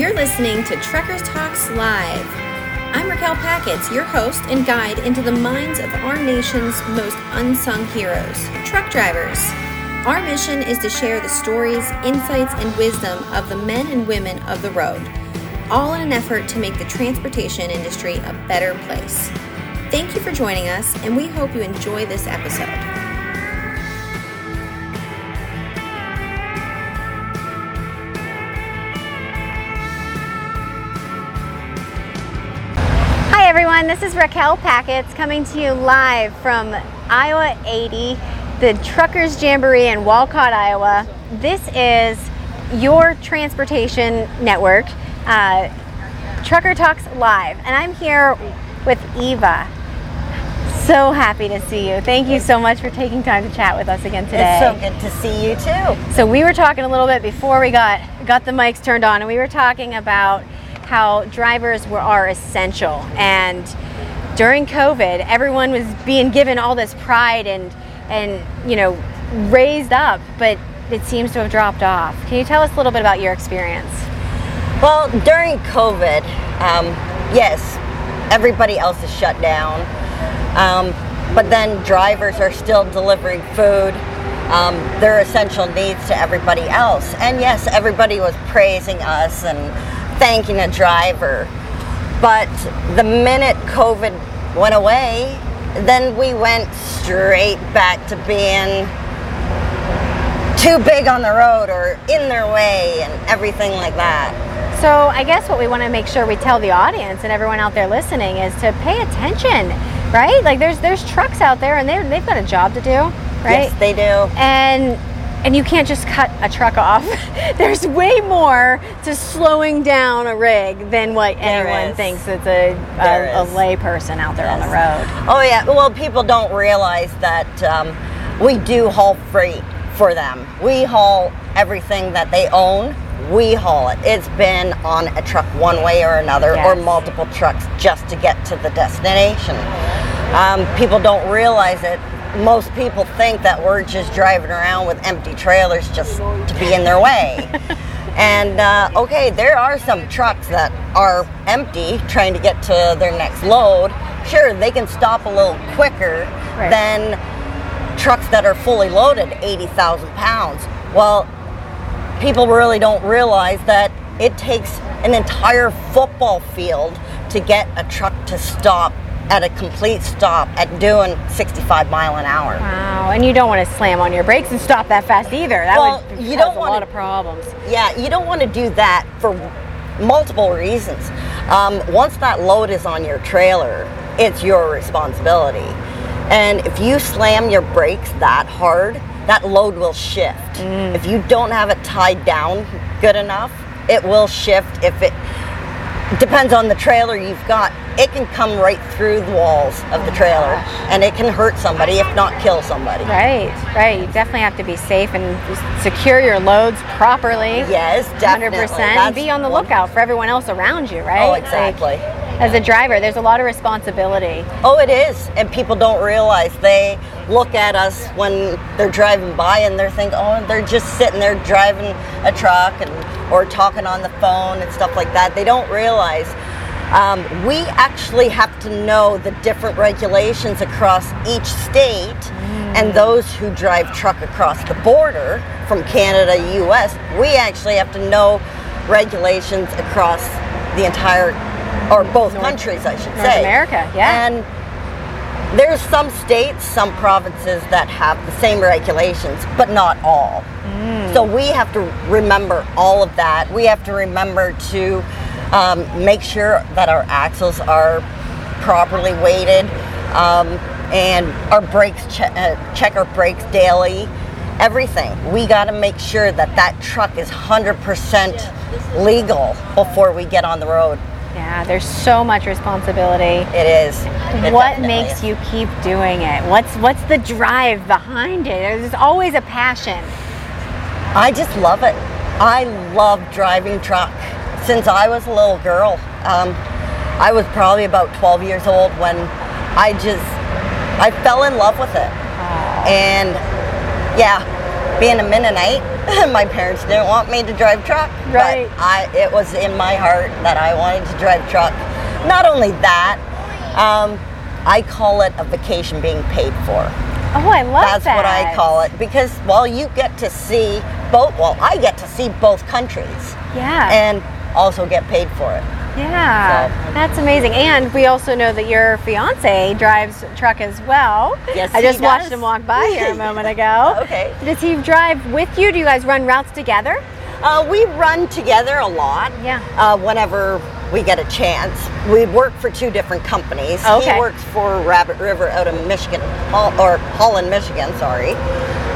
You're listening to Truckers Talks Live. I'm Raquel Packets, your host and guide into the minds of our nation's most unsung heroes, truck drivers. Our mission is to share the stories, insights, and wisdom of the men and women of the road, all in an effort to make the transportation industry a better place. Thank you for joining us, and we hope you enjoy this episode. Everyone, this is Raquel Packets coming to you live from Iowa 80, the Truckers Jamboree in Walcott, Iowa. This is your transportation network, uh, Trucker Talks Live, and I'm here with Eva. So happy to see you. Thank you so much for taking time to chat with us again today. It's so good to see you too. So we were talking a little bit before we got got the mics turned on, and we were talking about how drivers were are essential. And during COVID, everyone was being given all this pride and and you know raised up, but it seems to have dropped off. Can you tell us a little bit about your experience? Well, during COVID, um, yes, everybody else is shut down. Um, but then drivers are still delivering food. Um, their essential needs to everybody else. And yes, everybody was praising us and thanking a driver. But the minute COVID went away, then we went straight back to being too big on the road or in their way and everything like that. So I guess what we want to make sure we tell the audience and everyone out there listening is to pay attention, right? Like there's there's trucks out there and they they've got a job to do, right? Yes, they do. and and you can't just cut a truck off. There's way more to slowing down a rig than what There anyone is. thinks it's a, a, a lay person out there on the road. Oh yeah. Well, people don't realize that um, we do haul freight for them. We haul everything that they own. We haul it. It's been on a truck one way or another, or multiple trucks just to get to the destination. Um, people don't realize it. Most people think that we're just driving around with empty trailers just to be in their way. And uh, okay, there are some trucks that are empty trying to get to their next load. Sure, they can stop a little quicker Right. than trucks that are fully loaded, 80,000 pounds. Well, people really don't realize that it takes an entire football field to get a truck to stop at a complete stop at doing 65 mile an hour. Wow, and you don't want to slam on your brakes and stop that fast either. That Well, would you don't a wanna- lot of problems. Yeah, you don't want to do that for multiple reasons. Um, once that load is on your trailer, it's your responsibility. And if you slam your brakes that hard, that load will shift. If you don't have it tied down good enough, it will shift. If it depends on the trailer you've got, it can come right through the walls of the trailer oh and it can hurt somebody, if not kill somebody. Right, right. You definitely have to be safe and secure your loads properly. Yes, definitely 100% That's Be on the lookout for everyone else around you, right? Oh, Like, exactly. as a driver, there's a lot of responsibility. Oh, it is. And people don't realize they look at us when they're driving by and they're thinking, oh, they're just sitting there driving a truck and or talking on the phone and stuff like that. They don't realize um, we actually have to know the different regulations across each state. And those who drive truck across the border from Canada, US, we actually have to know regulations across the entire, or both countries, I should North say. America, yeah. And there's some states, some provinces that have the same regulations, but not all. So we have to remember all of that. We have to remember to um, make sure that our axles are properly weighted um, and our brakes, che- uh, check our brakes daily. Everything. We got to make sure that that truck is 100% legal before we get on the road. Yeah, there's so much responsibility. It is. It what makes is. you keep doing it? What's what's the drive behind it? There's always a passion. I just love it. I love driving truck since I was a little girl. Um, I was probably about 12 years old when I just I fell in love with it. And yeah, being a Mennonite, my parents didn't want me to drive truck. Right. But I, it was in my heart that I wanted to drive truck. Not only that, um, I call it a vacation being paid for. Oh, I love it. That's that. what I call it because, well, you get to see both. Well, I get to see both countries Yeah. and also get paid for it. yeah. So- That's amazing. And we also know that your fiance drives truck as well. Yes, I just watched him walk by here a moment ago. Okay. Does he drive with you? Do you guys run routes together? Uh, we run together a lot. Yeah. Uh, whenever we get a chance, we work for two different companies. Okay. He works for Rabbit River out of Michigan, or Holland, Michigan. Sorry.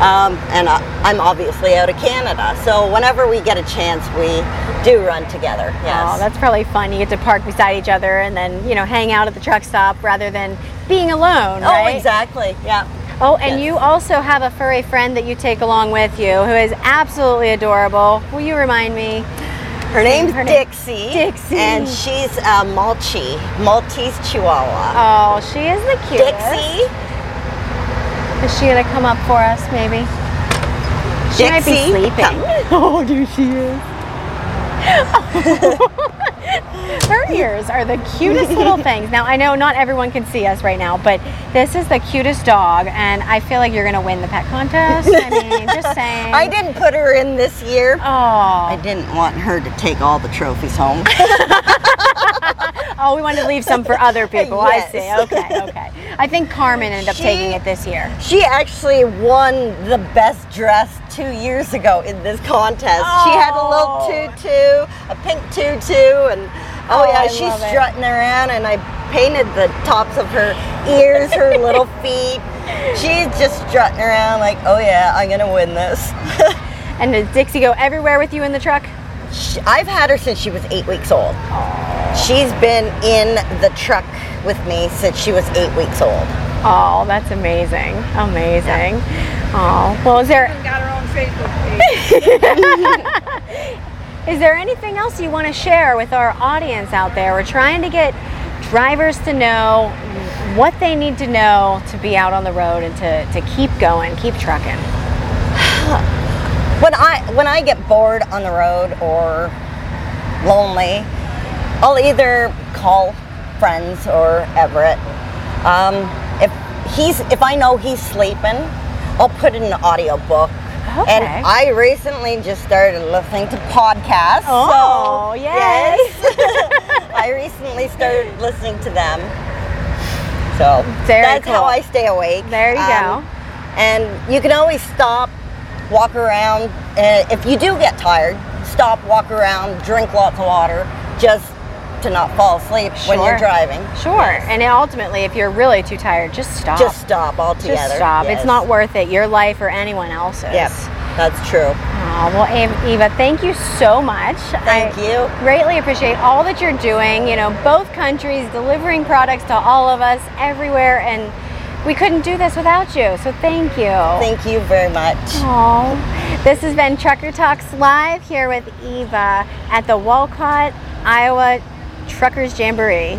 Um, and uh, I'm obviously out of Canada. So whenever we get a chance, we do run together. Yes. Oh, that's probably fun. You get to park beside each other and then, you know, hang out at the truck stop rather than being alone, Oh, right? exactly. Yeah. Oh, and Yes. you also have a furry friend that you take along with you who is absolutely adorable. Will you remind me? Her name's her name- Dixie. Dixie. And she's a Malchi, Maltese Chihuahua. Oh, she is the cutest. Dixie. Is she gonna come up for us, maybe? She might be sleeping. come. Oh, dude, she is. Her ears are the cutest little things. Now, I know not everyone can see us right now, but this is the cutest dog, and I feel like you're gonna win the pet contest. I mean, just saying. I didn't put her in this year. Oh, I didn't want her to take all the trophies home. Oh, we wanted to leave some for other people. I see. Okay, okay. I think Carmen ended up She- taking it this year. she actually won the best dress two years ago in this contest. She had a little Oh. tutu, a pink tutu, and oh, Oh, yeah, I she's love it. strutting around, and I painted the tops of her ears, her little feet. She's just strutting around like, oh yeah, I'm gonna win this. And does Dixie go everywhere with you in the truck? She- I've had her since she was eight weeks old. She's been in the truck with me since she was eight weeks old. Oh, that's amazing. Amazing. Oh, well, is there got her own Facebook page. is there anything else you want to share with our audience out there? We're trying to get drivers to know what they need to know to be out on the road and to, to keep going, keep trucking. When I when I get bored on the road or lonely, I'll either call friends or Everett. Um, if he's if I know he's sleeping, I'll put in an audio book. Okay. And I recently just started listening to podcasts. Oh, so, yay. Yes. I recently started listening to them. So Very that's cool. how I stay awake. There you Um, And you can always stop, walk around. Uh, if you do get tired, stop, walk around, drink lots of water, just to not fall asleep when you're driving. Sure. And ultimately, if you're really too tired, just stop. Just stop altogether. Just stop. Yes. It's not worth it. Your life or anyone else's. Yep, that's true. Oh, well, Eva, thank you so much. Thank I you. Greatly appreciate all that you're doing. You know, both countries delivering products to all of us everywhere, and we couldn't do this without you. So thank you. Thank you very much. Aw. This has been Trucker Talks Live here with Eva at the Walcott, Iowa Truckers Jamboree.